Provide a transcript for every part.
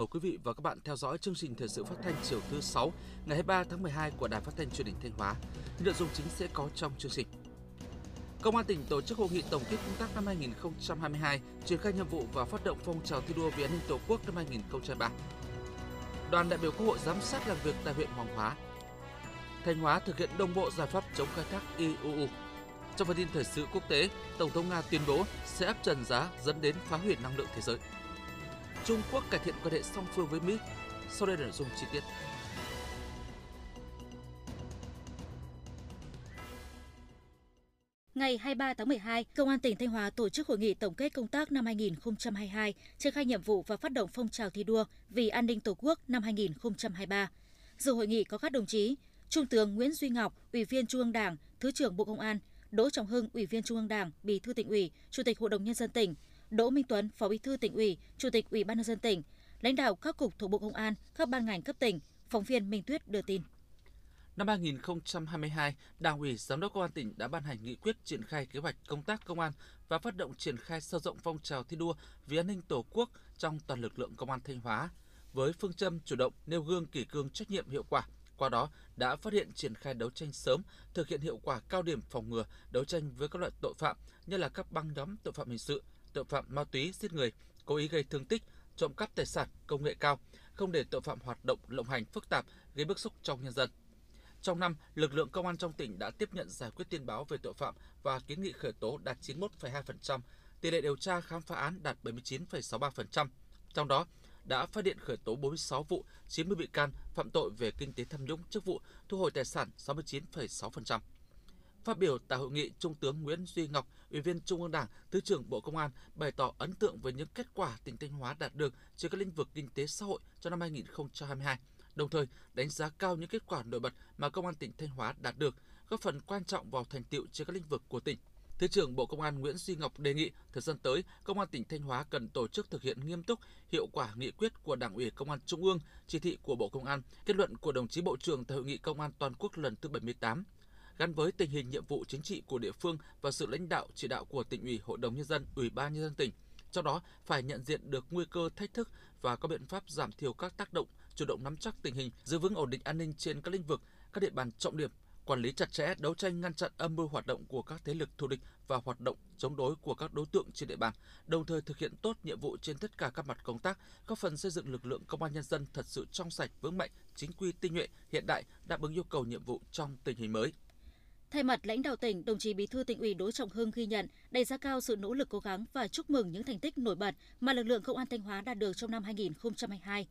mời quý vị và các bạn theo dõi chương trình thời sự phát thanh chiều thứ 6 ngày 23 tháng 12 của Đài Phát thanh Truyền hình Thanh Hóa. Những nội dung chính sẽ có trong chương trình. Công an tỉnh tổ chức hội nghị tổng kết công tác năm 2022, triển khai nhiệm vụ và phát động phong trào thi đua vì an ninh Tổ quốc năm 2023. Đoàn đại biểu Quốc hội giám sát làm việc tại huyện Hoàng Hóa. Thanh Hóa thực hiện đồng bộ giải pháp chống khai thác IUU. Trong phần tin thời sự quốc tế, Tổng thống Nga tuyên bố sẽ áp trần giá dẫn đến phá hủy năng lượng thế giới. Trung Quốc cải thiện quan hệ song phương với Mỹ. Sau đây là nội dung chi tiết. Ngày 23 tháng 12, Công an tỉnh Thanh Hóa tổ chức hội nghị tổng kết công tác năm 2022, triển khai nhiệm vụ và phát động phong trào thi đua vì an ninh Tổ quốc năm 2023. Dự hội nghị có các đồng chí Trung tướng Nguyễn Duy Ngọc, Ủy viên Trung ương Đảng, Thứ trưởng Bộ Công an, Đỗ Trọng Hưng, Ủy viên Trung ương Đảng, Bí thư tỉnh ủy, Chủ tịch Hội đồng nhân dân tỉnh, Đỗ Minh Tuấn, Phó Bí thư tỉnh ủy, Chủ tịch Ủy ban nhân dân tỉnh, lãnh đạo các cục thuộc Bộ Công an, các ban ngành cấp tỉnh, phóng viên Minh Tuyết đưa tin. Năm 2022, Đảng ủy Giám đốc Công an tỉnh đã ban hành nghị quyết triển khai kế hoạch công tác công an và phát động triển khai sâu rộng phong trào thi đua vì an ninh Tổ quốc trong toàn lực lượng Công an Thanh Hóa với phương châm chủ động nêu gương kỷ cương trách nhiệm hiệu quả. Qua đó đã phát hiện triển khai đấu tranh sớm, thực hiện hiệu quả cao điểm phòng ngừa, đấu tranh với các loại tội phạm như là các băng nhóm tội phạm hình sự, tội phạm ma túy, giết người, cố ý gây thương tích, trộm cắp tài sản, công nghệ cao, không để tội phạm hoạt động lộng hành phức tạp gây bức xúc trong nhân dân. Trong năm, lực lượng công an trong tỉnh đã tiếp nhận giải quyết tin báo về tội phạm và kiến nghị khởi tố đạt 91,2%, tỷ lệ điều tra khám phá án đạt 79,63%. Trong đó, đã phát hiện khởi tố 46 vụ, 90 bị can phạm tội về kinh tế tham nhũng chức vụ, thu hồi tài sản 69,6%. Phát biểu tại hội nghị, Trung tướng Nguyễn Duy Ngọc, Ủy viên Trung ương Đảng, Thứ trưởng Bộ Công an bày tỏ ấn tượng với những kết quả tỉnh Thanh Hóa đạt được trên các lĩnh vực kinh tế xã hội trong năm 2022, đồng thời đánh giá cao những kết quả nổi bật mà Công an tỉnh Thanh Hóa đạt được, góp phần quan trọng vào thành tiệu trên các lĩnh vực của tỉnh. Thứ trưởng Bộ Công an Nguyễn Duy Ngọc đề nghị thời gian tới, Công an tỉnh Thanh Hóa cần tổ chức thực hiện nghiêm túc, hiệu quả nghị quyết của Đảng ủy Công an Trung ương, chỉ thị của Bộ Công an, kết luận của đồng chí Bộ trưởng tại hội nghị Công an toàn quốc lần thứ 78 gắn với tình hình nhiệm vụ chính trị của địa phương và sự lãnh đạo chỉ đạo của tỉnh ủy, hội đồng nhân dân, ủy ban nhân dân tỉnh. Trong đó phải nhận diện được nguy cơ thách thức và có biện pháp giảm thiểu các tác động, chủ động nắm chắc tình hình, giữ vững ổn định an ninh trên các lĩnh vực, các địa bàn trọng điểm, quản lý chặt chẽ, đấu tranh ngăn chặn âm mưu hoạt động của các thế lực thù địch và hoạt động chống đối của các đối tượng trên địa bàn, đồng thời thực hiện tốt nhiệm vụ trên tất cả các mặt công tác, góp phần xây dựng lực lượng công an nhân dân thật sự trong sạch, vững mạnh, chính quy, tinh nhuệ, hiện đại, đáp ứng yêu cầu nhiệm vụ trong tình hình mới. Thay mặt lãnh đạo tỉnh, đồng chí Bí thư tỉnh ủy Đỗ Trọng Hưng ghi nhận, đánh giá cao sự nỗ lực cố gắng và chúc mừng những thành tích nổi bật mà lực lượng công an Thanh Hóa đạt được trong năm 2022.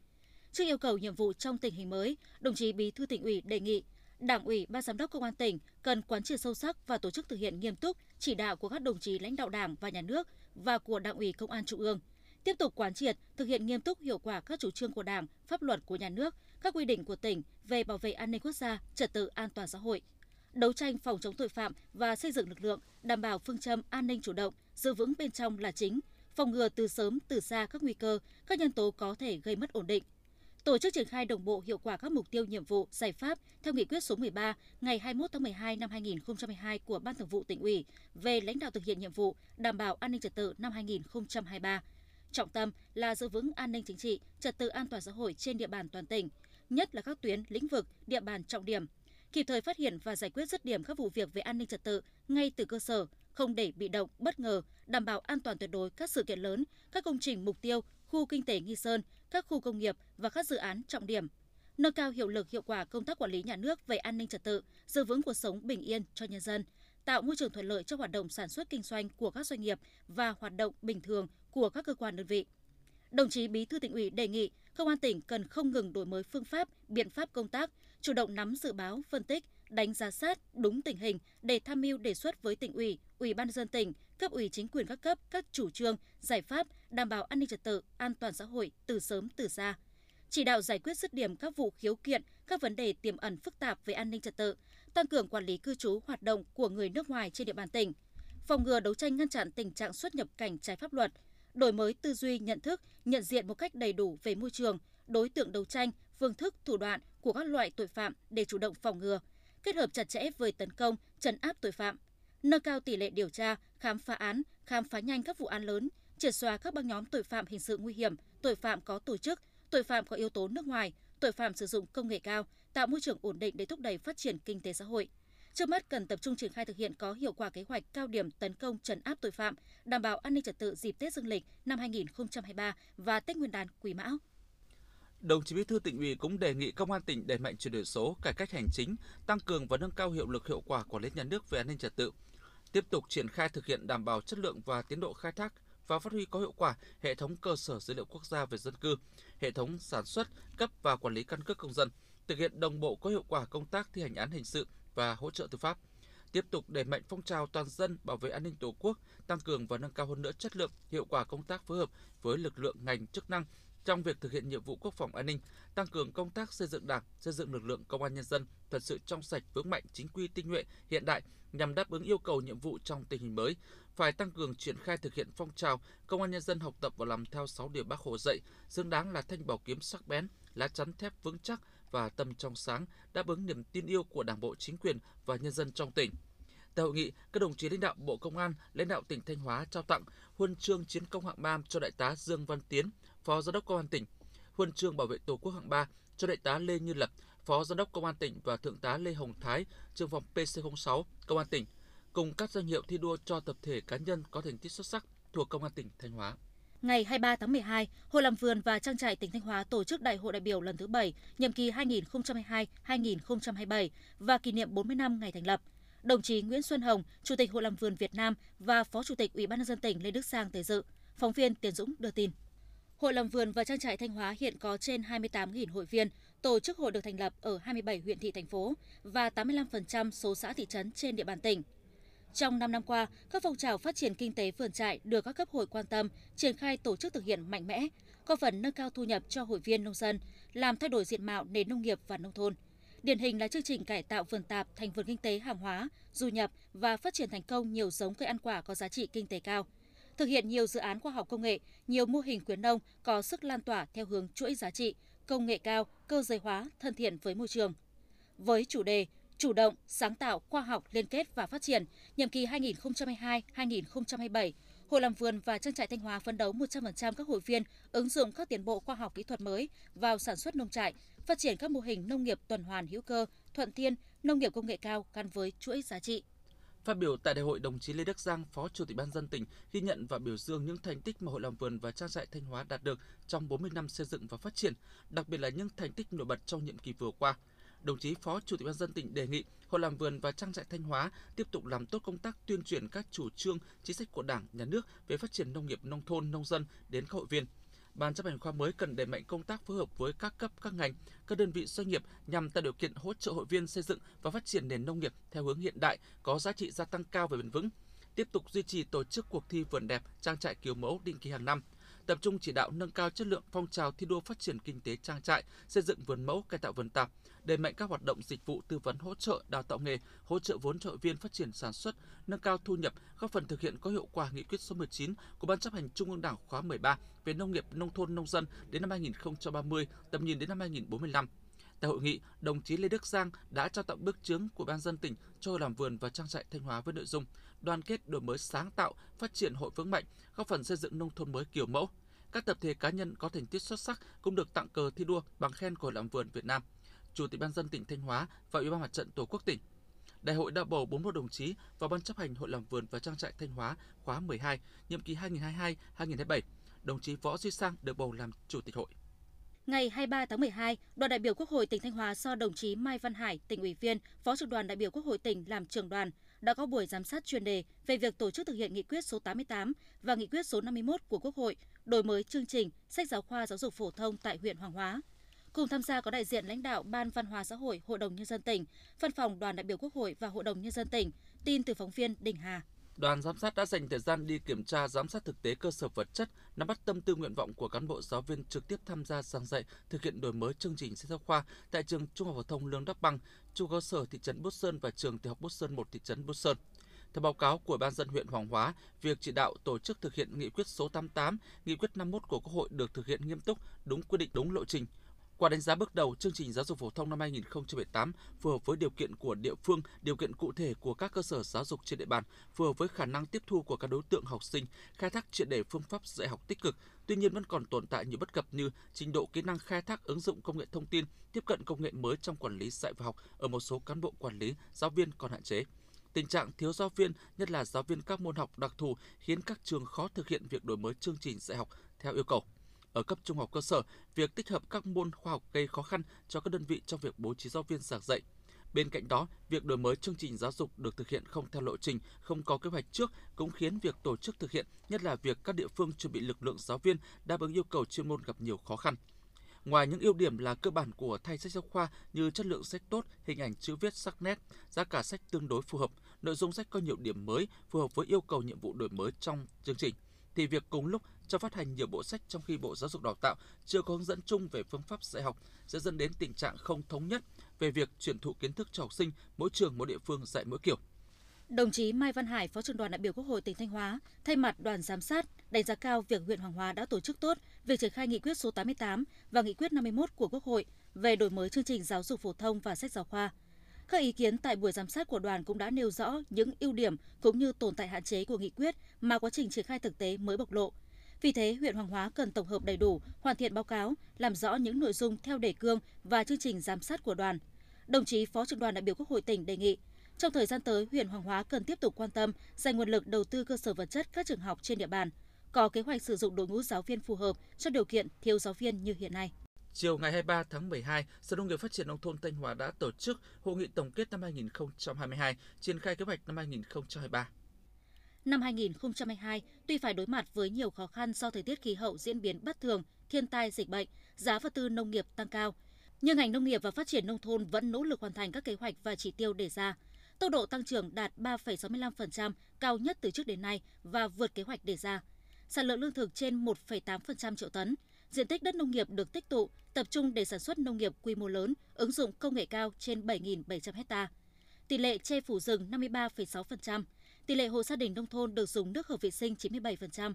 Trước yêu cầu nhiệm vụ trong tình hình mới, đồng chí Bí thư tỉnh ủy đề nghị Đảng ủy, Ban giám đốc công an tỉnh cần quán triệt sâu sắc và tổ chức thực hiện nghiêm túc chỉ đạo của các đồng chí lãnh đạo Đảng và Nhà nước và của Đảng ủy Công an Trung ương. Tiếp tục quán triệt, thực hiện nghiêm túc hiệu quả các chủ trương của Đảng, pháp luật của nhà nước, các quy định của tỉnh về bảo vệ an ninh quốc gia, trật tự an toàn xã hội, đấu tranh phòng chống tội phạm và xây dựng lực lượng đảm bảo phương châm an ninh chủ động, giữ vững bên trong là chính, phòng ngừa từ sớm từ xa các nguy cơ, các nhân tố có thể gây mất ổn định. Tổ chức triển khai đồng bộ hiệu quả các mục tiêu nhiệm vụ, giải pháp theo nghị quyết số 13 ngày 21 tháng 12 năm 2022 của Ban Thường vụ tỉnh ủy về lãnh đạo thực hiện nhiệm vụ đảm bảo an ninh trật tự năm 2023. Trọng tâm là giữ vững an ninh chính trị, trật tự an toàn xã hội trên địa bàn toàn tỉnh, nhất là các tuyến, lĩnh vực, địa bàn trọng điểm, kịp thời phát hiện và giải quyết rứt điểm các vụ việc về an ninh trật tự ngay từ cơ sở, không để bị động, bất ngờ, đảm bảo an toàn tuyệt đối các sự kiện lớn, các công trình mục tiêu, khu kinh tế Nghi Sơn, các khu công nghiệp và các dự án trọng điểm. Nâng cao hiệu lực hiệu quả công tác quản lý nhà nước về an ninh trật tự, giữ vững cuộc sống bình yên cho nhân dân, tạo môi trường thuận lợi cho hoạt động sản xuất kinh doanh của các doanh nghiệp và hoạt động bình thường của các cơ quan đơn vị. Đồng chí Bí thư tỉnh ủy đề nghị Công an tỉnh cần không ngừng đổi mới phương pháp, biện pháp công tác, chủ động nắm dự báo, phân tích, đánh giá sát đúng tình hình để tham mưu đề xuất với tỉnh ủy, ủy ban dân tỉnh, cấp ủy chính quyền các cấp các chủ trương, giải pháp đảm bảo an ninh trật tự, an toàn xã hội từ sớm từ xa. Chỉ đạo giải quyết dứt điểm các vụ khiếu kiện, các vấn đề tiềm ẩn phức tạp về an ninh trật tự, tăng cường quản lý cư trú hoạt động của người nước ngoài trên địa bàn tỉnh, phòng ngừa đấu tranh ngăn chặn tình trạng xuất nhập cảnh trái pháp luật, đổi mới tư duy nhận thức, nhận diện một cách đầy đủ về môi trường, đối tượng đấu tranh, phương thức, thủ đoạn của các loại tội phạm để chủ động phòng ngừa, kết hợp chặt chẽ với tấn công, trấn áp tội phạm, nâng cao tỷ lệ điều tra, khám phá án, khám phá nhanh các vụ án lớn, triệt xóa các băng nhóm tội phạm hình sự nguy hiểm, tội phạm có tổ chức, tội phạm có yếu tố nước ngoài, tội phạm sử dụng công nghệ cao, tạo môi trường ổn định để thúc đẩy phát triển kinh tế xã hội. Trước mắt cần tập trung triển khai thực hiện có hiệu quả kế hoạch cao điểm tấn công trấn áp tội phạm, đảm bảo an ninh trật tự dịp Tết Dương lịch năm 2023 và Tết Nguyên đán Quý Mão. Đồng chí Bí thư tỉnh ủy cũng đề nghị công an tỉnh đẩy mạnh chuyển đổi số, cải cách hành chính, tăng cường và nâng cao hiệu lực hiệu quả quản lý nhà nước về an ninh trật tự, tiếp tục triển khai thực hiện đảm bảo chất lượng và tiến độ khai thác và phát huy có hiệu quả hệ thống cơ sở dữ liệu quốc gia về dân cư, hệ thống sản xuất, cấp và quản lý căn cước công dân, thực hiện đồng bộ có hiệu quả công tác thi hành án hình sự và hỗ trợ tư pháp. Tiếp tục đẩy mạnh phong trào toàn dân bảo vệ an ninh Tổ quốc, tăng cường và nâng cao hơn nữa chất lượng, hiệu quả công tác phối hợp với lực lượng ngành chức năng trong việc thực hiện nhiệm vụ quốc phòng an ninh, tăng cường công tác xây dựng Đảng, xây dựng lực lượng công an nhân dân thật sự trong sạch, vững mạnh, chính quy, tinh nhuệ, hiện đại nhằm đáp ứng yêu cầu nhiệm vụ trong tình hình mới, phải tăng cường triển khai thực hiện phong trào công an nhân dân học tập và làm theo 6 điều Bác Hồ dạy, xứng đáng là thanh bảo kiếm sắc bén, lá chắn thép vững chắc và tâm trong sáng, đáp ứng niềm tin yêu của Đảng bộ, chính quyền và nhân dân trong tỉnh. Tại hội nghị, các đồng chí lãnh đạo Bộ Công an, lãnh đạo tỉnh Thanh Hóa trao tặng huân chương chiến công hạng 3 cho đại tá Dương Văn Tiến, Phó Giám đốc Công an tỉnh, huân chương bảo vệ Tổ quốc hạng 3 cho đại tá Lê Như Lập, Phó Giám đốc Công an tỉnh và Thượng tá Lê Hồng Thái, trưởng phòng PC06 Công an tỉnh, cùng các danh hiệu thi đua cho tập thể cá nhân có thành tích xuất sắc thuộc Công an tỉnh Thanh Hóa. Ngày 23 tháng 12, Hội làm vườn và trang trại tỉnh Thanh Hóa tổ chức Đại hội đại biểu lần thứ 7, nhiệm kỳ 2022-2027 và kỷ niệm 40 năm ngày thành lập. Đồng chí Nguyễn Xuân Hồng, Chủ tịch Hội làm vườn Việt Nam và Phó Chủ tịch Ủy ban nhân dân tỉnh Lê Đức Sang tới dự. Phóng viên Tiến Dũng đưa tin. Hội làm vườn và trang trại Thanh Hóa hiện có trên 28.000 hội viên, tổ chức hội được thành lập ở 27 huyện thị thành phố và 85% số xã thị trấn trên địa bàn tỉnh. Trong 5 năm qua, các phong trào phát triển kinh tế vườn trại được các cấp hội quan tâm, triển khai tổ chức thực hiện mạnh mẽ, có phần nâng cao thu nhập cho hội viên nông dân, làm thay đổi diện mạo nền nông nghiệp và nông thôn. Điển hình là chương trình cải tạo vườn tạp thành vườn kinh tế hàng hóa, du nhập và phát triển thành công nhiều giống cây ăn quả có giá trị kinh tế cao. Thực hiện nhiều dự án khoa học công nghệ, nhiều mô hình khuyến nông có sức lan tỏa theo hướng chuỗi giá trị, công nghệ cao, cơ giới hóa, thân thiện với môi trường. Với chủ đề chủ động, sáng tạo, khoa học, liên kết và phát triển, nhiệm kỳ 2022-2027, Hội làm vườn và trang trại Thanh Hóa phấn đấu 100% các hội viên ứng dụng các tiến bộ khoa học kỹ thuật mới vào sản xuất nông trại, phát triển các mô hình nông nghiệp tuần hoàn hữu cơ, thuận thiên, nông nghiệp công nghệ cao gắn với chuỗi giá trị. Phát biểu tại đại hội, đồng chí Lê Đức Giang, Phó Chủ tịch Ban dân tỉnh ghi nhận và biểu dương những thành tích mà Hội làm vườn và trang trại Thanh Hóa đạt được trong 40 năm xây dựng và phát triển, đặc biệt là những thành tích nổi bật trong nhiệm kỳ vừa qua đồng chí Phó Chủ tịch Ban dân tỉnh đề nghị Hội làm vườn và trang trại Thanh Hóa tiếp tục làm tốt công tác tuyên truyền các chủ trương, chính sách của Đảng, Nhà nước về phát triển nông nghiệp nông thôn, nông dân đến các hội viên. Ban chấp hành khoa mới cần đẩy mạnh công tác phối hợp với các cấp, các ngành, các đơn vị doanh nghiệp nhằm tạo điều kiện hỗ trợ hội viên xây dựng và phát triển nền nông nghiệp theo hướng hiện đại, có giá trị gia tăng cao và bền vững. Tiếp tục duy trì tổ chức cuộc thi vườn đẹp, trang trại kiểu mẫu định kỳ hàng năm, tập trung chỉ đạo nâng cao chất lượng phong trào thi đua phát triển kinh tế trang trại, xây dựng vườn mẫu, cải tạo vườn tạp, đẩy mạnh các hoạt động dịch vụ tư vấn hỗ trợ đào tạo nghề, hỗ trợ vốn cho hội viên phát triển sản xuất, nâng cao thu nhập, góp phần thực hiện có hiệu quả nghị quyết số 19 của Ban chấp hành Trung ương Đảng khóa 13 về nông nghiệp, nông thôn, nông dân đến năm 2030, tầm nhìn đến năm 2045. Tại hội nghị, đồng chí Lê Đức Giang đã trao tặng bức chướng của ban dân tỉnh cho làm vườn và trang trại Thanh Hóa với nội dung đoàn kết đổi mới sáng tạo, phát triển hội vững mạnh, góp phần xây dựng nông thôn mới kiểu mẫu. Các tập thể cá nhân có thành tích xuất sắc cũng được tặng cờ thi đua bằng khen của làm vườn Việt Nam. Chủ tịch ban dân tỉnh Thanh Hóa và Ủy ban Mặt trận Tổ quốc tỉnh. Đại hội đã bầu 41 đồng chí vào ban chấp hành Hội làm vườn và trang trại Thanh Hóa khóa 12, nhiệm kỳ 2022-2027. Đồng chí Võ Duy Sang được bầu làm chủ tịch hội. Ngày 23 tháng 12, đoàn đại biểu Quốc hội tỉnh Thanh Hóa do đồng chí Mai Văn Hải, tỉnh ủy viên, Phó trưởng đoàn đại biểu Quốc hội tỉnh làm trưởng đoàn đã có buổi giám sát chuyên đề về việc tổ chức thực hiện nghị quyết số 88 và nghị quyết số 51 của Quốc hội đổi mới chương trình sách giáo khoa giáo dục phổ thông tại huyện Hoàng Hóa. Cùng tham gia có đại diện lãnh đạo Ban Văn hóa xã hội Hội đồng Nhân dân tỉnh, Văn phòng Đoàn đại biểu Quốc hội và Hội đồng Nhân dân tỉnh, tin từ phóng viên Đình Hà. Đoàn giám sát đã dành thời gian đi kiểm tra giám sát thực tế cơ sở vật chất, nắm bắt tâm tư nguyện vọng của cán bộ giáo viên trực tiếp tham gia giảng dạy, thực hiện đổi mới chương trình sách giáo khoa tại trường Trung học phổ thông Lương Đắc Bằng, trung cơ sở thị trấn Bút Sơn và trường tiểu học Bút Sơn 1 thị trấn Bút Sơn. Theo báo cáo của Ban dân huyện Hoàng Hóa, việc chỉ đạo tổ chức thực hiện nghị quyết số 88, nghị quyết 51 của Quốc hội được thực hiện nghiêm túc, đúng quy định, đúng lộ trình. Qua đánh giá bước đầu, chương trình giáo dục phổ thông năm 2018 phù hợp với điều kiện của địa phương, điều kiện cụ thể của các cơ sở giáo dục trên địa bàn, phù hợp với khả năng tiếp thu của các đối tượng học sinh, khai thác triệt để phương pháp dạy học tích cực. Tuy nhiên vẫn còn tồn tại nhiều bất cập như trình độ kỹ năng khai thác ứng dụng công nghệ thông tin, tiếp cận công nghệ mới trong quản lý dạy và học ở một số cán bộ quản lý, giáo viên còn hạn chế. Tình trạng thiếu giáo viên, nhất là giáo viên các môn học đặc thù, khiến các trường khó thực hiện việc đổi mới chương trình dạy học theo yêu cầu. Ở cấp trung học cơ sở, việc tích hợp các môn khoa học gây khó khăn cho các đơn vị trong việc bố trí giáo viên giảng dạy. Bên cạnh đó, việc đổi mới chương trình giáo dục được thực hiện không theo lộ trình, không có kế hoạch trước cũng khiến việc tổ chức thực hiện, nhất là việc các địa phương chuẩn bị lực lượng giáo viên đáp ứng yêu cầu chuyên môn gặp nhiều khó khăn. Ngoài những ưu điểm là cơ bản của thay sách giáo khoa như chất lượng sách tốt, hình ảnh chữ viết sắc nét, giá cả sách tương đối phù hợp, nội dung sách có nhiều điểm mới phù hợp với yêu cầu nhiệm vụ đổi mới trong chương trình thì việc cùng lúc cho phát hành nhiều bộ sách trong khi Bộ Giáo dục Đào tạo chưa có hướng dẫn chung về phương pháp dạy học sẽ dẫn đến tình trạng không thống nhất về việc truyền thụ kiến thức cho học sinh, mỗi trường mỗi địa phương dạy mỗi kiểu. Đồng chí Mai Văn Hải, Phó trưởng đoàn đại biểu Quốc hội tỉnh Thanh Hóa, thay mặt đoàn giám sát, đánh giá cao việc huyện Hoàng Hóa đã tổ chức tốt việc triển khai nghị quyết số 88 và nghị quyết 51 của Quốc hội về đổi mới chương trình giáo dục phổ thông và sách giáo khoa. Các ý kiến tại buổi giám sát của đoàn cũng đã nêu rõ những ưu điểm cũng như tồn tại hạn chế của nghị quyết mà quá trình triển khai thực tế mới bộc lộ. Vì thế, huyện Hoàng Hóa cần tổng hợp đầy đủ, hoàn thiện báo cáo, làm rõ những nội dung theo đề cương và chương trình giám sát của đoàn. Đồng chí Phó trưởng đoàn đại biểu Quốc hội tỉnh đề nghị trong thời gian tới, huyện Hoàng Hóa cần tiếp tục quan tâm dành nguồn lực đầu tư cơ sở vật chất các trường học trên địa bàn, có kế hoạch sử dụng đội ngũ giáo viên phù hợp cho điều kiện thiếu giáo viên như hiện nay. Chiều ngày 23 tháng 12, Sở Nông nghiệp Phát triển Nông thôn Thanh Hóa đã tổ chức hội nghị tổng kết năm 2022, triển khai kế hoạch năm 2023. Năm 2022, tuy phải đối mặt với nhiều khó khăn do thời tiết khí hậu diễn biến bất thường, thiên tai dịch bệnh, giá vật tư nông nghiệp tăng cao, nhưng ngành nông nghiệp và phát triển nông thôn vẫn nỗ lực hoàn thành các kế hoạch và chỉ tiêu đề ra. Tốc độ tăng trưởng đạt 3,65%, cao nhất từ trước đến nay và vượt kế hoạch đề ra. Sản lượng lương thực trên 1,8% triệu tấn, diện tích đất nông nghiệp được tích tụ, tập trung để sản xuất nông nghiệp quy mô lớn, ứng dụng công nghệ cao trên 7.700 ha. Tỷ lệ che phủ rừng 53,6%, tỷ lệ hộ gia đình nông thôn được dùng nước hợp vệ sinh 97%.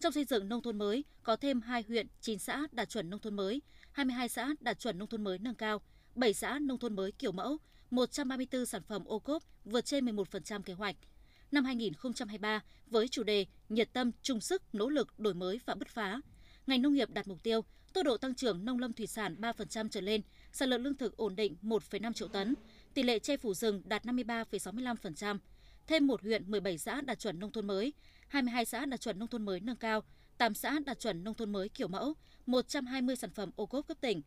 Trong xây dựng nông thôn mới, có thêm 2 huyện, 9 xã đạt chuẩn nông thôn mới, 22 xã đạt chuẩn nông thôn mới nâng cao, 7 xã nông thôn mới kiểu mẫu, 134 sản phẩm ô cốp vượt trên 11% kế hoạch. Năm 2023, với chủ đề Nhiệt tâm, trung sức, nỗ lực, đổi mới và bứt phá, ngành nông nghiệp đạt mục tiêu tốc độ tăng trưởng nông lâm thủy sản 3% trở lên, sản lượng lương thực ổn định 1,5 triệu tấn, tỷ lệ che phủ rừng đạt 53,65%, thêm một huyện 17 xã đạt chuẩn nông thôn mới, 22 xã đạt chuẩn nông thôn mới nâng cao, 8 xã đạt chuẩn nông thôn mới kiểu mẫu, 120 sản phẩm ô cốp cấp tỉnh.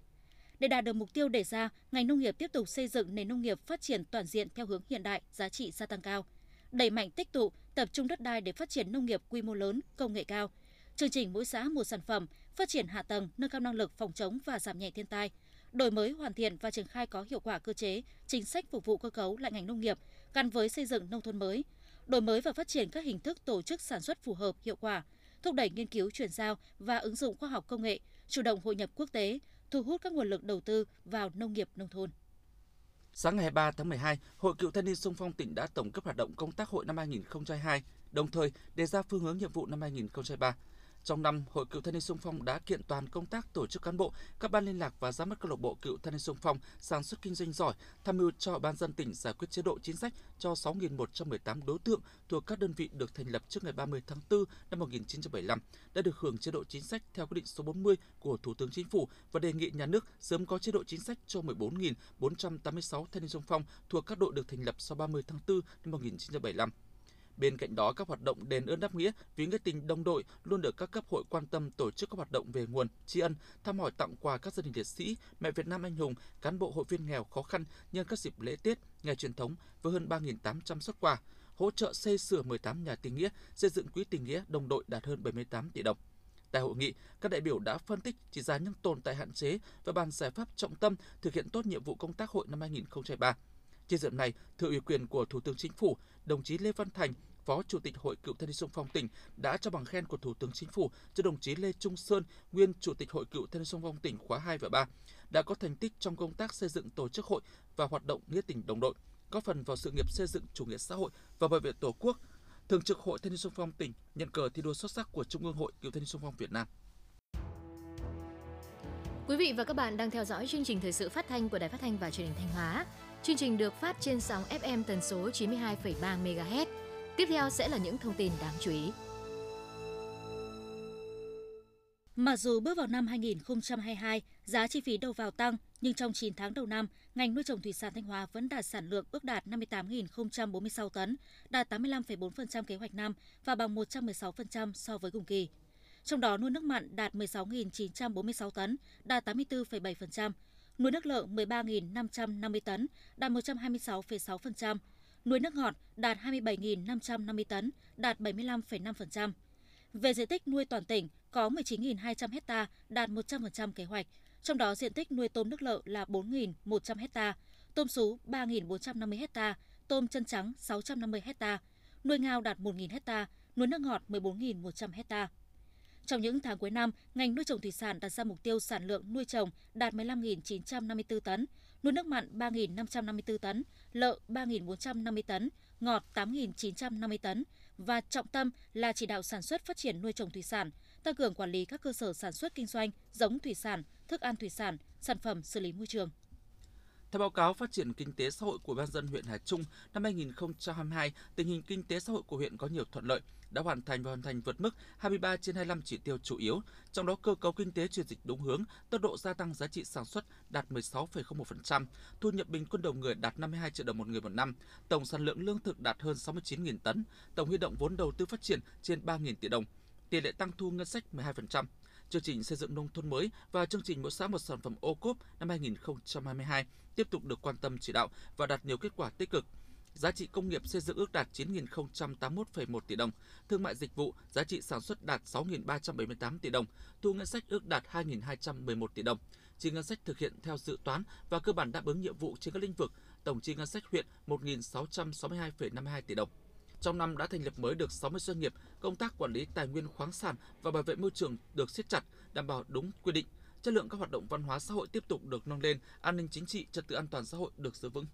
Để đạt được mục tiêu đề ra, ngành nông nghiệp tiếp tục xây dựng nền nông nghiệp phát triển toàn diện theo hướng hiện đại, giá trị gia tăng cao, đẩy mạnh tích tụ, tập trung đất đai để phát triển nông nghiệp quy mô lớn, công nghệ cao, chương trình mỗi xã một sản phẩm, phát triển hạ tầng, nâng cao năng lực phòng chống và giảm nhẹ thiên tai, đổi mới hoàn thiện và triển khai có hiệu quả cơ chế, chính sách phục vụ cơ cấu lại ngành nông nghiệp gắn với xây dựng nông thôn mới, đổi mới và phát triển các hình thức tổ chức sản xuất phù hợp, hiệu quả, thúc đẩy nghiên cứu chuyển giao và ứng dụng khoa học công nghệ, chủ động hội nhập quốc tế, thu hút các nguồn lực đầu tư vào nông nghiệp nông thôn. Sáng ngày 3 tháng 12, Hội Cựu Thanh niên Sung phong tỉnh đã tổng kết hoạt động công tác hội năm 2022, đồng thời đề ra phương hướng nhiệm vụ năm 2023. Trong năm, Hội Cựu Thanh niên Sung phong đã kiện toàn công tác tổ chức cán bộ, các ban liên lạc và giám đốc câu lạc bộ Cựu Thanh niên Sung phong sản xuất kinh doanh giỏi, tham mưu cho ban dân tỉnh giải quyết chế độ chính sách cho 6.118 đối tượng thuộc các đơn vị được thành lập trước ngày 30 tháng 4 năm 1975 đã được hưởng chế độ chính sách theo quyết định số 40 của Thủ tướng Chính phủ và đề nghị nhà nước sớm có chế độ chính sách cho 14.486 thanh niên sung phong thuộc các đội được thành lập sau 30 tháng 4 năm 1975. Bên cạnh đó, các hoạt động đền ơn đáp nghĩa vì nghĩa tình đồng đội luôn được các cấp hội quan tâm tổ chức các hoạt động về nguồn, tri ân, thăm hỏi tặng quà các gia đình liệt sĩ, mẹ Việt Nam anh hùng, cán bộ hội viên nghèo khó khăn nhân các dịp lễ Tết, ngày truyền thống với hơn 3.800 xuất quà, hỗ trợ xây sửa 18 nhà tình nghĩa, xây dựng quỹ tình nghĩa đồng đội đạt hơn 78 tỷ đồng. Tại hội nghị, các đại biểu đã phân tích chỉ ra những tồn tại hạn chế và bàn giải pháp trọng tâm thực hiện tốt nhiệm vụ công tác hội năm 2023. Trên dịp này, thừa ủy quyền của Thủ tướng Chính phủ, đồng chí Lê Văn Thành, Phó Chủ tịch Hội Cựu Thanh niên Sung phong tỉnh đã trao bằng khen của Thủ tướng Chính phủ cho đồng chí Lê Trung Sơn, nguyên Chủ tịch Hội Cựu Thanh niên Sung phong tỉnh khóa 2 và 3, đã có thành tích trong công tác xây dựng tổ chức hội và hoạt động nghĩa tình đồng đội, góp phần vào sự nghiệp xây dựng chủ nghĩa xã hội và bảo vệ Tổ quốc. Thường trực Hội Thanh niên Sung phong tỉnh nhận cờ thi đua xuất sắc của Trung ương Hội Cựu Thanh niên Sung phong Việt Nam. Quý vị và các bạn đang theo dõi chương trình thời sự phát thanh của Đài Phát thanh và Truyền hình Thanh Hóa. Chương trình được phát trên sóng FM tần số 92,3 MHz. Tiếp theo sẽ là những thông tin đáng chú ý. Mặc dù bước vào năm 2022, giá chi phí đầu vào tăng, nhưng trong 9 tháng đầu năm, ngành nuôi trồng thủy sản Thanh Hóa vẫn đạt sản lượng ước đạt 58.046 tấn, đạt 85,4% kế hoạch năm và bằng 116% so với cùng kỳ. Trong đó nuôi nước mặn đạt 16.946 tấn, đạt 84,7%, nuôi nước lợ 13.550 tấn, đạt 126,6%, nuôi nước ngọt đạt 27.550 tấn, đạt 75,5%. Về diện tích nuôi toàn tỉnh có 19.200 ha, đạt 100% kế hoạch, trong đó diện tích nuôi tôm nước lợ là 4.100 ha, tôm sú 3.450 ha, tôm chân trắng 650 ha, nuôi ngao đạt 1.000 ha, nuôi nước ngọt 14.100 ha. Trong những tháng cuối năm, ngành nuôi trồng thủy sản đặt ra mục tiêu sản lượng nuôi trồng đạt 15.954 tấn, nuôi nước mặn 3.554 tấn, lợ 3.450 tấn, ngọt 8.950 tấn và trọng tâm là chỉ đạo sản xuất phát triển nuôi trồng thủy sản, tăng cường quản lý các cơ sở sản xuất kinh doanh, giống thủy sản, thức ăn thủy sản, sản phẩm xử lý môi trường. Theo báo cáo phát triển kinh tế xã hội của ban dân huyện Hà Trung năm 2022, tình hình kinh tế xã hội của huyện có nhiều thuận lợi, đã hoàn thành và hoàn thành vượt mức 23 trên 25 chỉ tiêu chủ yếu, trong đó cơ cấu kinh tế chuyển dịch đúng hướng, tốc độ gia tăng giá trị sản xuất đạt 16,01%, thu nhập bình quân đầu người đạt 52 triệu đồng một người một năm, tổng sản lượng lương thực đạt hơn 69.000 tấn, tổng huy động vốn đầu tư phát triển trên 3.000 tỷ đồng, tỷ lệ tăng thu ngân sách 12%. Chương trình xây dựng nông thôn mới và chương trình mỗi xã một sản phẩm ô cốp năm 2022 tiếp tục được quan tâm chỉ đạo và đạt nhiều kết quả tích cực. Giá trị công nghiệp xây dựng ước đạt 9.081,1 tỷ đồng, thương mại dịch vụ giá trị sản xuất đạt 6.378 tỷ đồng, thu ngân sách ước đạt 2.211 tỷ đồng. Chi ngân sách thực hiện theo dự toán và cơ bản đáp ứng nhiệm vụ trên các lĩnh vực, tổng chi ngân sách huyện 1.662,52 tỷ đồng. Trong năm đã thành lập mới được 60 doanh nghiệp, công tác quản lý tài nguyên khoáng sản và bảo vệ môi trường được siết chặt, đảm bảo đúng quy định. Chất lượng các hoạt động văn hóa xã hội tiếp tục được nâng lên, an ninh chính trị, trật tự an toàn xã hội được giữ vững.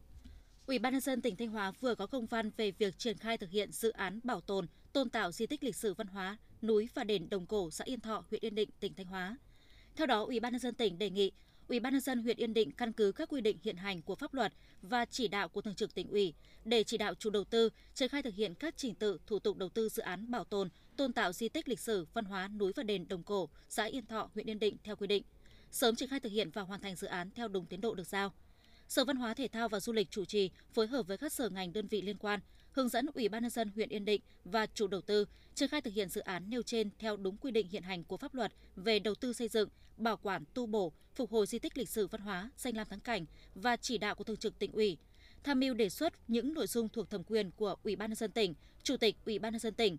Ủy ban nhân dân tỉnh Thanh Hóa vừa có công văn về việc triển khai thực hiện dự án bảo tồn, tôn tạo di tích lịch sử văn hóa núi và đền Đồng Cổ, xã Yên Thọ, huyện Yên Định, tỉnh Thanh Hóa. Theo đó, Ủy ban nhân dân tỉnh đề nghị Ủy ban nhân dân huyện Yên Định căn cứ các quy định hiện hành của pháp luật và chỉ đạo của thường trực tỉnh ủy để chỉ đạo chủ đầu tư triển khai thực hiện các trình tự thủ tục đầu tư dự án bảo tồn, tôn tạo di tích lịch sử văn hóa núi và đền Đồng Cổ, xã Yên Thọ, huyện Yên Định theo quy định, sớm triển khai thực hiện và hoàn thành dự án theo đúng tiến độ được giao. Sở Văn hóa Thể thao và Du lịch chủ trì phối hợp với các sở ngành đơn vị liên quan hướng dẫn Ủy ban nhân dân huyện Yên Định và chủ đầu tư triển khai thực hiện dự án nêu trên theo đúng quy định hiện hành của pháp luật về đầu tư xây dựng, bảo quản, tu bổ, phục hồi di tích lịch sử văn hóa, danh lam thắng cảnh và chỉ đạo của thường trực tỉnh ủy. Tham mưu đề xuất những nội dung thuộc thẩm quyền của Ủy ban nhân dân tỉnh, Chủ tịch Ủy ban nhân dân tỉnh,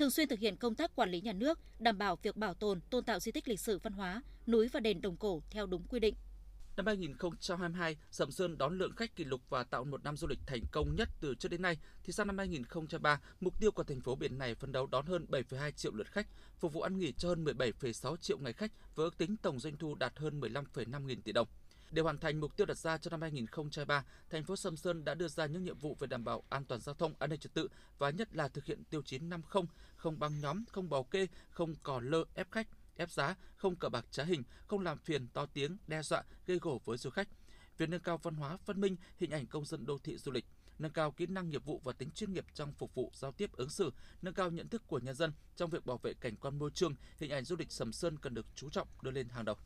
thường xuyên thực hiện công tác quản lý nhà nước, đảm bảo việc bảo tồn, tôn tạo di tích lịch sử văn hóa, núi và đền Đồng Cổ theo đúng quy định. Năm 2022, Sầm Sơn đón lượng khách kỷ lục và tạo một năm du lịch thành công nhất từ trước đến nay, thì sang năm 2023, mục tiêu của thành phố biển này phấn đấu đón hơn 7,2 triệu lượt khách, phục vụ ăn nghỉ cho hơn 17,6 triệu ngày khách với ước tính tổng doanh thu đạt hơn 15,5 nghìn tỷ đồng. Để hoàn thành mục tiêu đặt ra cho năm 2023, thành phố Sầm Sơn đã đưa ra những nhiệm vụ về đảm bảo an toàn giao thông, an ninh trật tự và nhất là thực hiện tiêu chí 50, không băng nhóm, không bảo kê, không cò lơ ép khách, ép giá, không cờ bạc trá hình, không làm phiền, to tiếng, đe dọa, gây gổ với du khách. Việc nâng cao văn hóa, văn minh, hình ảnh công dân đô thị du lịch, nâng cao kỹ năng nghiệp vụ và tính chuyên nghiệp trong phục vụ giao tiếp ứng xử, nâng cao nhận thức của nhân dân trong việc bảo vệ cảnh quan môi trường, hình ảnh du lịch Sầm Sơn cần được chú trọng đưa lên hàng đầu.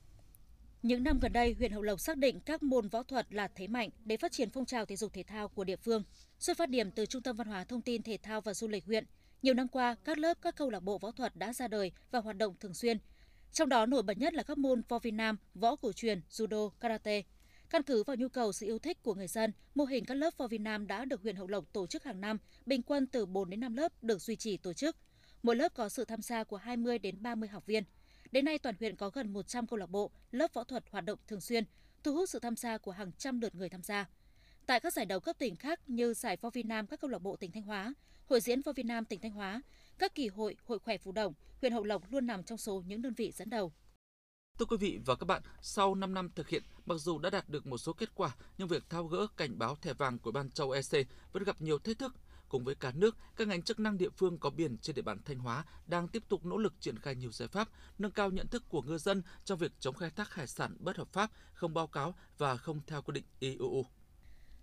Những năm gần đây, huyện Hậu Lộc xác định các môn võ thuật là thế mạnh để phát triển phong trào thể dục thể thao của địa phương. Xuất phát điểm từ Trung tâm Văn hóa Thông tin Thể thao và Du lịch huyện, nhiều năm qua, các lớp các câu lạc bộ võ thuật đã ra đời và hoạt động thường xuyên, trong đó nổi bật nhất là các môn võ Việt Nam, võ cổ truyền, judo, karate. Căn cứ vào nhu cầu sự yêu thích của người dân, mô hình các lớp võ Việt Nam đã được huyện Hậu Lộc tổ chức hàng năm, bình quân từ 4 đến 5 lớp được duy trì tổ chức. Mỗi lớp có sự tham gia của 20 đến 30 học viên. Đến nay toàn huyện có gần 100 câu lạc bộ, lớp võ thuật hoạt động thường xuyên, thu hút sự tham gia của hàng trăm lượt người tham gia. Tại các giải đấu cấp tỉnh khác như giải võ Việt Nam các câu lạc bộ tỉnh Thanh Hóa, Hội diễn võ Việt Nam tỉnh Thanh Hóa, các kỳ hội, hội khỏe Phú Đồng, huyện Hậu Lộc luôn nằm trong số những đơn vị dẫn đầu. Thưa quý vị và các bạn, sau 5 năm thực hiện, mặc dù đã đạt được một số kết quả, nhưng việc thao gỡ cảnh báo thẻ vàng của Ban châu EC vẫn gặp nhiều thách thức. Cùng với cả nước, các ngành chức năng địa phương có biển trên địa bàn Thanh Hóa đang tiếp tục nỗ lực triển khai nhiều giải pháp, nâng cao nhận thức của ngư dân trong việc chống khai thác hải sản bất hợp pháp, không báo cáo và không theo quy định IUU.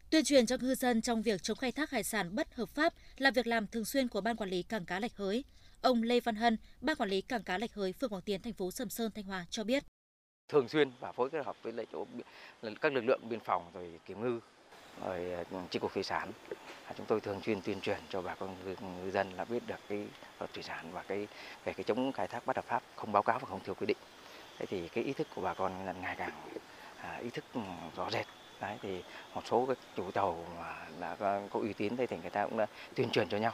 Tuyên truyền cho ngư dân trong việc chống khai thác hải sản bất hợp pháp là việc làm thường xuyên của Ban Quản lý Cảng cá Lạch Hới. Ông Lê Văn Hân, Ban Quản lý Cảng cá Lạch Hới, phường Quảng Tiến, thành phố Sầm Sơn, Thanh Hóa cho biết. Thường xuyên và phối kết hợp với lại chỗ các lực lượng biên phòng rồi kiểm ngư rồi ờ, chi cục thủy sản À, chúng tôi thường xuyên tuyên truyền cho bà con ngư dân là biết được cái luật thủy sản và cái về cái chống khai thác bất hợp pháp không báo cáo và không theo quy định. Thế thì cái ý thức của bà con là ngày càng à, ý thức ừ, rõ rệt. Đấy thì một số các chủ tàu mà đã có uy tín thì người ta cũng đã tuyên truyền cho nhau.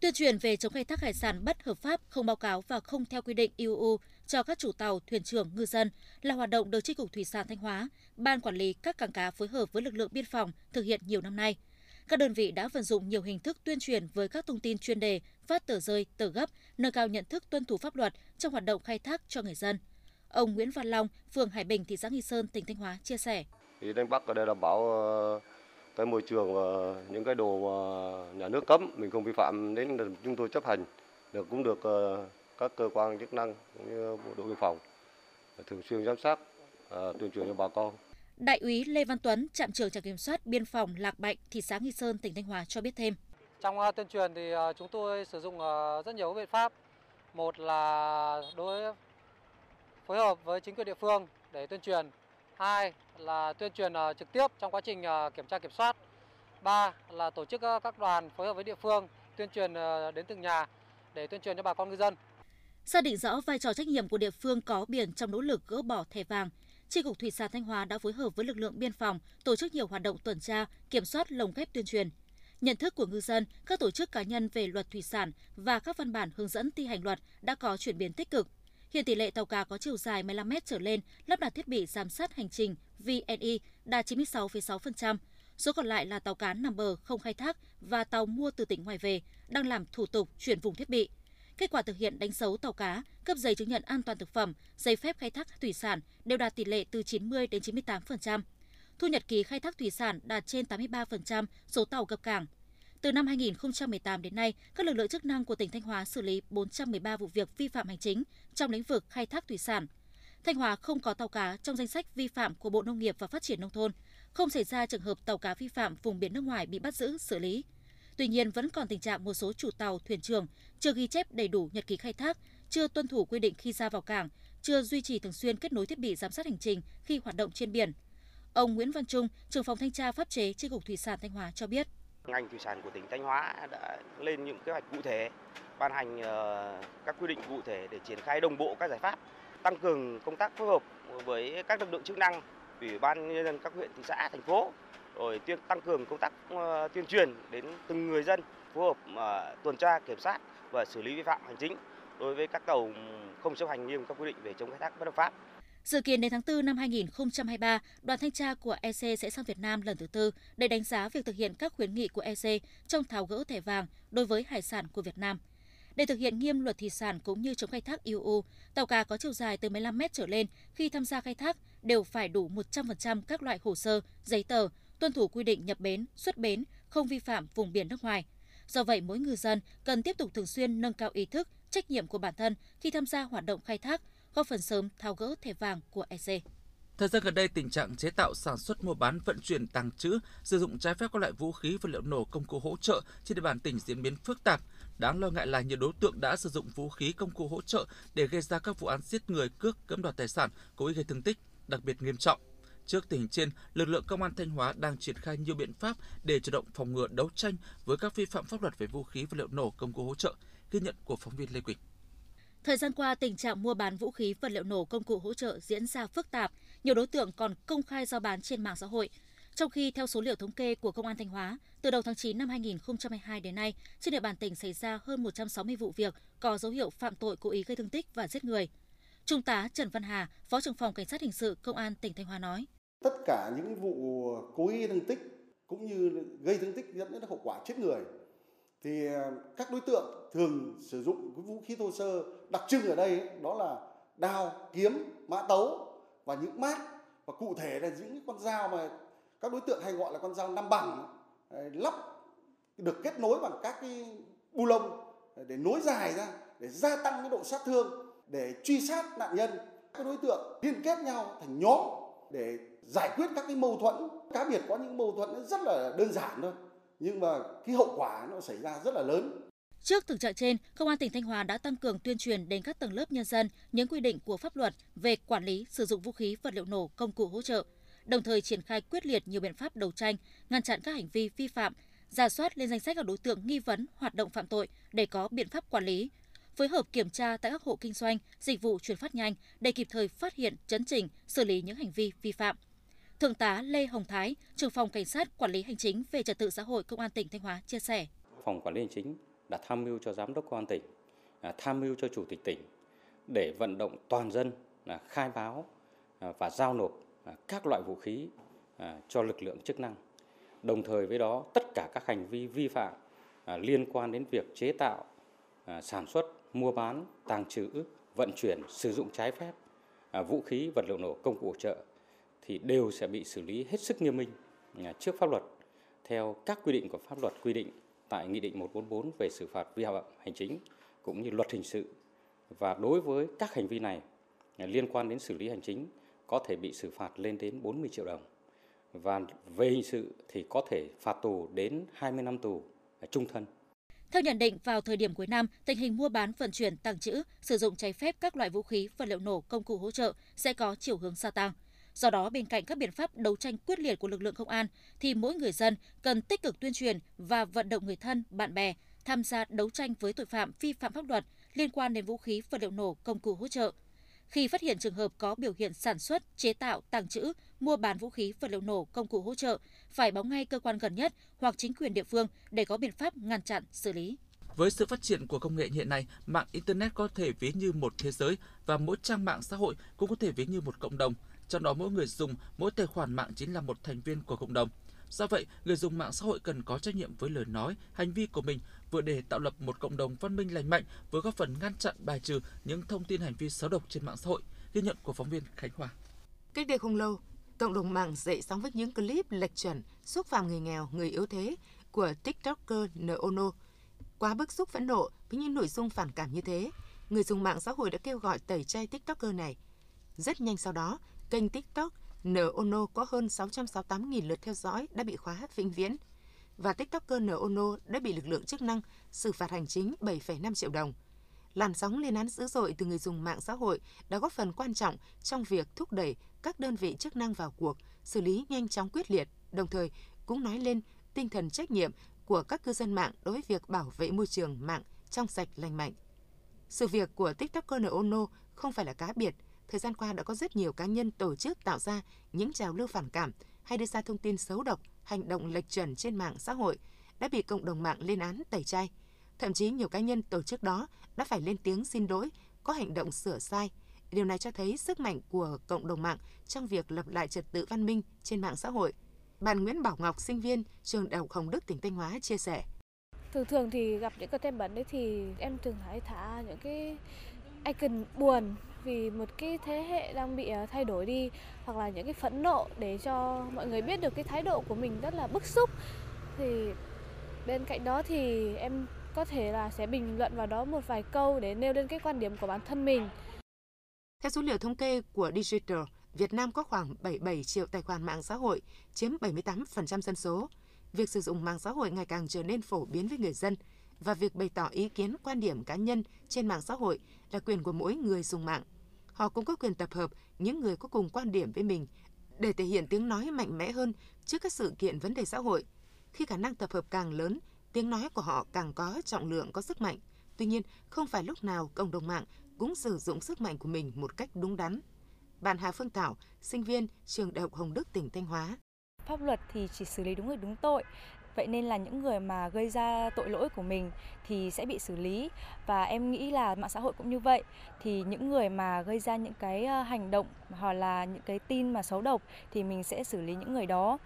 Tuyên truyền về chống khai thác hải sản bất hợp pháp, không báo cáo và không theo quy định IUU cho các chủ tàu, thuyền trưởng, ngư dân là hoạt động được Chi cục Thủy sản Thanh Hóa, Ban quản lý các cảng cá phối hợp với lực lượng biên phòng thực hiện nhiều năm nay. Các đơn vị đã vận dụng nhiều hình thức tuyên truyền với các thông tin chuyên đề, phát tờ rơi, tờ gấp, nâng cao nhận thức tuân thủ pháp luật trong hoạt động khai thác cho người dân. Ông Nguyễn Văn Long, phường Hải Bình, thị xã Nghi Sơn, tỉnh Thanh Hóa chia sẻ. Thì đánh bắt ở đây đảm bảo ờ, cái môi trường và những cái đồ mà nhà nước cấm mình không vi phạm đến chúng tôi chấp hành được cũng được ờ, các cơ quan chức năng cũng như bộ đội biên phòng thường xuyên giám sát ờ, tuyên truyền cho bà con. Đại úy Lê Văn Tuấn, trạm trưởng trạm kiểm soát biên phòng Lạc Bạnh, thị xã Nghi Sơn, tỉnh Thanh Hóa cho biết thêm. Trong ờ, tuyên truyền thì chúng tôi sử dụng rất nhiều biện pháp. Một là đối phối hợp với chính quyền địa phương để tuyên truyền hai là tuyên truyền ờ, trực tiếp trong quá trình ờ, kiểm tra kiểm soát ba là tổ chức ờ, các đoàn phối hợp với địa phương tuyên truyền đến từng nhà để tuyên truyền cho bà con ngư dân xác định rõ vai trò trách nhiệm của địa phương có biển trong nỗ lực gỡ bỏ thẻ vàng Tri cục Thủy sản Thanh Hóa đã phối hợp với lực lượng biên phòng tổ chức nhiều hoạt động tuần tra, kiểm soát lồng ghép tuyên truyền. Nhận thức của ngư dân, các tổ chức cá nhân về luật thủy sản và các văn bản hướng dẫn thi hành luật đã có chuyển biến tích cực. Hiện tỷ lệ tàu cá có chiều dài 15 m trở lên lắp đặt thiết bị giám sát hành trình VNI đạt 96,6%. Số còn lại là tàu cá nằm bờ không khai thác và tàu mua từ tỉnh ngoài về đang làm thủ tục chuyển vùng thiết bị. Kết quả thực hiện đánh dấu tàu cá, cấp giấy chứng nhận an toàn thực phẩm, giấy phép khai thác thủy sản đều đạt tỷ lệ từ 90 đến 98%. Thu nhật ký khai thác thủy sản đạt trên 83% số tàu cập cảng. Từ năm 2018 đến nay, các lực lượng chức năng của tỉnh Thanh Hóa xử lý 413 vụ việc vi phạm hành chính trong lĩnh vực khai thác thủy sản. Thanh Hóa không có tàu cá trong danh sách vi phạm của Bộ Nông nghiệp và Phát triển Nông thôn, không xảy ra trường hợp tàu cá vi phạm vùng biển nước ngoài bị bắt giữ, xử lý. Tuy nhiên, vẫn còn tình trạng một số chủ tàu, thuyền trưởng chưa ghi chép đầy đủ nhật ký khai thác, chưa tuân thủ quy định khi ra vào cảng, chưa duy trì thường xuyên kết nối thiết bị giám sát hành trình khi hoạt động trên biển. Ông Nguyễn Văn Trung, trưởng phòng thanh tra pháp chế chi cục thủy sản Thanh Hóa cho biết. Ngành thủy sản của tỉnh Thanh Hóa đã lên những kế hoạch cụ thể, ban hành ờ, các quy định cụ thể để triển khai đồng bộ các giải pháp, tăng cường công tác phối hợp với các lực lượng chức năng, ủy ban nhân dân các huyện, thị xã, thành phố, rồi tăng cường công tác ờ, tuyên truyền đến từng người dân, phối hợp ờ, tuần tra kiểm soát và xử lý vi phạm hành chính đối với các tàu không chấp hành nghiêm các quy định về chống khai thác bất hợp pháp. Dự kiến đến tháng 4 năm 2023, đoàn thanh tra của EC sẽ sang Việt Nam lần thứ tư để đánh giá việc thực hiện các khuyến nghị của EC trong tháo gỡ thẻ vàng đối với hải sản của Việt Nam. Để thực hiện nghiêm luật thủy sản cũng như chống khai thác IUU, tàu cá có chiều dài từ 15 mét trở lên khi tham gia khai thác đều phải đủ 100% các loại hồ sơ, giấy tờ, tuân thủ quy định nhập bến, xuất bến, không vi phạm vùng biển nước ngoài. Do vậy, mỗi ngư dân cần tiếp tục thường xuyên nâng cao ý thức, trách nhiệm của bản thân khi tham gia hoạt động khai thác, góp phần sớm tháo gỡ thẻ vàng của EC. Thời gian gần đây, tình trạng chế tạo, sản xuất, mua bán, vận chuyển, tàng trữ, sử dụng trái phép các loại vũ khí vật liệu nổ công cụ hỗ trợ trên địa bàn tỉnh diễn biến phức tạp. Đáng lo ngại là nhiều đối tượng đã sử dụng vũ khí công cụ hỗ trợ để gây ra các vụ án giết người, cướp, cưỡng đoạt tài sản, cố ý gây thương tích, đặc biệt nghiêm trọng. Trước tình hình trên, lực lượng công an Thanh Hóa đang triển khai nhiều biện pháp để chủ động phòng ngừa đấu tranh với các vi phạm pháp luật về vũ khí vật liệu nổ công cụ hỗ trợ. Ghi nhận của phóng viên Lê Quỳnh. Thời gian qua, tình trạng mua bán vũ khí vật liệu nổ công cụ hỗ trợ diễn ra phức tạp, nhiều đối tượng còn công khai giao bán trên mạng xã hội. Trong khi theo số liệu thống kê của Công an Thanh Hóa, từ đầu tháng 9 năm 2022 đến nay, trên địa bàn tỉnh xảy ra hơn 160 vụ việc có dấu hiệu phạm tội cố ý gây thương tích và giết người. Trung tá Trần Văn Hà, Phó trưởng phòng Cảnh sát hình sự Công an tỉnh Thanh Hóa nói: Tất cả những vụ cố ý thương tích cũng như gây thương tích dẫn đến hậu quả chết người thì à, các đối tượng thường sử dụng cái vũ khí thô sơ đặc trưng ở đây ấy, đó là đao kiếm mã tấu và những mát. Và cụ thể là những con dao mà các đối tượng hay gọi là con dao năm bằng lắp được kết nối bằng các cái bu lông để nối dài ra để gia tăng cái độ sát thương để truy sát nạn nhân. Các đối tượng liên kết nhau thành nhóm để giải quyết các cái mâu thuẫn. Cá biệt có những mâu thuẫn rất là đơn giản thôi nhưng mà cái hậu quả nó xảy ra rất là lớn. Trước thực trạng trên, Công an tỉnh Thanh Hóa đã tăng cường tuyên truyền đến các tầng lớp nhân dân những quy định của pháp luật về quản lý sử dụng vũ khí vật liệu nổ công cụ hỗ trợ, đồng thời triển khai quyết liệt nhiều biện pháp đấu tranh, ngăn chặn các hành vi vi phạm, ra soát lên danh sách các đối tượng nghi vấn hoạt động phạm tội để có biện pháp quản lý, phối hợp kiểm tra tại các hộ kinh doanh, dịch vụ chuyển phát nhanh để kịp thời phát hiện, chấn chỉnh, xử lý những hành vi vi phạm. Thượng tá Lê Hồng Thái, trưởng phòng cảnh sát quản lý hành chính về trật tự xã hội công an tỉnh Thanh Hóa chia sẻ. Phòng quản lý hành chính đã tham mưu cho giám đốc công an tỉnh, à, tham mưu cho chủ tịch tỉnh để vận động toàn dân à, khai báo à, và giao nộp các loại vũ khí cho lực lượng chức năng. Đồng thời với đó, tất cả các hành vi vi phạm liên quan đến việc chế tạo, sản xuất, mua bán, tàng trữ, vận chuyển, sử dụng trái phép à, vũ khí, vật liệu nổ, công cụ hỗ trợ thì đều sẽ bị xử lý hết sức nghiêm minh à, trước pháp luật theo các quy định của pháp luật quy định tại Nghị định 144 về xử phạt vi phạm hành chính cũng như luật hình sự. Và đối với các hành vi này à, liên quan đến xử lý hành chính có thể bị xử phạt lên đến 40 triệu đồng. Và về hình sự thì có thể phạt tù đến 20 năm tù trung thân. Theo nhận định, vào thời điểm cuối năm, tình hình mua bán, vận chuyển, tàng trữ, sử dụng trái phép các loại vũ khí, vật liệu nổ, công cụ hỗ trợ sẽ có chiều hướng gia tăng. Do đó, bên cạnh các biện pháp đấu tranh quyết liệt của lực lượng công an, thì mỗi người dân cần tích cực tuyên truyền và vận động người thân, bạn bè tham gia đấu tranh với tội phạm vi phạm pháp luật liên quan đến vũ khí, vật liệu nổ, công cụ hỗ trợ. Khi phát hiện trường hợp có biểu hiện sản xuất, chế tạo, tàng trữ, mua bán vũ khí, vật liệu nổ, công cụ hỗ trợ, phải báo ngay cơ quan gần nhất hoặc chính quyền địa phương để có biện pháp ngăn chặn, xử lý. Với sự phát triển của công nghệ hiện nay, mạng Internet có thể ví như một thế giới và mỗi trang mạng xã hội cũng có thể ví như một cộng đồng – trong đó mỗi người dùng, mỗi tài khoản mạng chính là một thành viên của cộng đồng. Do vậy, người dùng mạng xã hội cần có trách nhiệm với lời nói, hành vi của mình vừa để tạo lập một cộng đồng văn minh lành mạnh, vừa góp phần ngăn chặn bài trừ những thông tin hành vi xấu độc trên mạng xã hội. Ghi nhận của phóng viên Khánh Hòa. Cách đây không lâu, cộng đồng mạng dậy sóng với những clip lệch chuẩn, xúc phạm người nghèo, người yếu thế của TikToker Noono. Quá bức xúc phẫn nộ với những nội dung phản cảm như thế, người dùng mạng xã hội đã kêu gọi tẩy chay TikToker này. Rất nhanh sau đó, Kênh TikTok Noono có hơn 668.000 lượt theo dõi đã bị khóa vĩnh viễn và TikToker Noono đã bị lực lượng chức năng xử phạt hành chính 7,5 triệu đồng. Làn sóng lên án dữ dội từ người dùng mạng xã hội đã góp phần quan trọng trong việc thúc đẩy các đơn vị chức năng vào cuộc, xử lý nhanh chóng quyết liệt, đồng thời cũng nói lên tinh thần trách nhiệm của các cư dân mạng đối với việc bảo vệ môi trường mạng trong sạch lành mạnh. Sự việc của TikToker Ono không phải là cá biệt, thời gian qua đã có rất nhiều cá nhân tổ chức tạo ra những trào lưu phản cảm hay đưa ra thông tin xấu độc, hành động lệch chuẩn trên mạng xã hội đã bị cộng đồng mạng lên án tẩy chay. Thậm chí nhiều cá nhân tổ chức đó đã phải lên tiếng xin lỗi, có hành động sửa sai. Điều này cho thấy sức mạnh của cộng đồng mạng trong việc lập lại trật tự văn minh trên mạng xã hội. Bạn Nguyễn Bảo Ngọc, sinh viên trường Đại học Hồng Đức tỉnh Thanh Hóa chia sẻ. Thường thường thì gặp những cái tem bẩn đấy thì em thường hãy thả những cái icon buồn vì một cái thế hệ đang bị ờ, thay đổi đi hoặc là những cái phẫn nộ để cho mọi người biết được cái thái độ của mình rất là bức xúc thì bên cạnh đó thì em có thể là sẽ bình luận vào đó một vài câu để nêu lên cái quan điểm của bản thân mình. Theo số liệu thống kê của Digital, Việt Nam có khoảng 77 triệu tài khoản mạng xã hội, chiếm 78% dân số. Việc sử dụng mạng xã hội ngày càng trở nên phổ biến với người dân và việc bày tỏ ý kiến quan điểm cá nhân trên mạng xã hội là quyền của mỗi người dùng mạng. Họ cũng có quyền tập hợp những người có cùng quan điểm với mình để thể hiện tiếng nói mạnh mẽ hơn trước các sự kiện vấn đề xã hội. Khi khả năng tập hợp càng lớn, tiếng nói của họ càng có trọng lượng, có sức mạnh. Tuy nhiên, không phải lúc nào cộng đồng mạng cũng sử dụng sức mạnh của mình một cách đúng đắn. Bạn Hà Phương Thảo, sinh viên trường Đại học Hồng Đức tỉnh Thanh Hóa. Pháp luật thì chỉ xử lý đúng người đúng tội. Vậy nên là những người mà gây ra tội lỗi của mình thì sẽ bị xử lý và em nghĩ là mạng xã hội cũng như vậy. Thì những người mà gây ra những cái ờ, hành động hoặc là những cái tin mà xấu độc thì mình sẽ xử lý những người đó.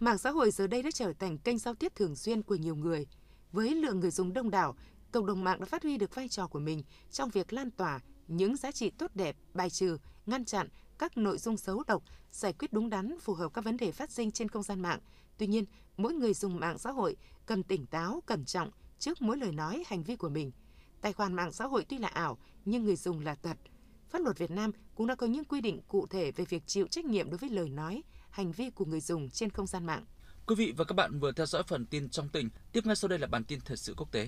Mạng xã hội giờ đây đã trở thành kênh giao tiếp thường xuyên của nhiều người. Với lượng người dùng đông đảo, cộng đồng mạng đã phát huy được vai trò của mình trong việc lan tỏa những giá trị tốt đẹp, bài trừ, ngăn chặn các nội dung xấu độc, giải quyết đúng đắn phù hợp các vấn đề phát sinh trên không gian mạng, Tuy nhiên, mỗi người dùng mạng xã hội cần tỉnh táo, cẩn trọng trước mỗi lời nói, hành vi của mình. Tài khoản mạng xã hội tuy là ảo, nhưng người dùng là thật. Pháp luật Việt Nam cũng đã có những quy định cụ thể về việc chịu trách nhiệm đối với lời nói, hành vi của người dùng trên không gian mạng. Quý vị và các bạn vừa theo dõi phần tin trong tỉnh. Tiếp ngay sau đây là bản tin thời sự quốc tế.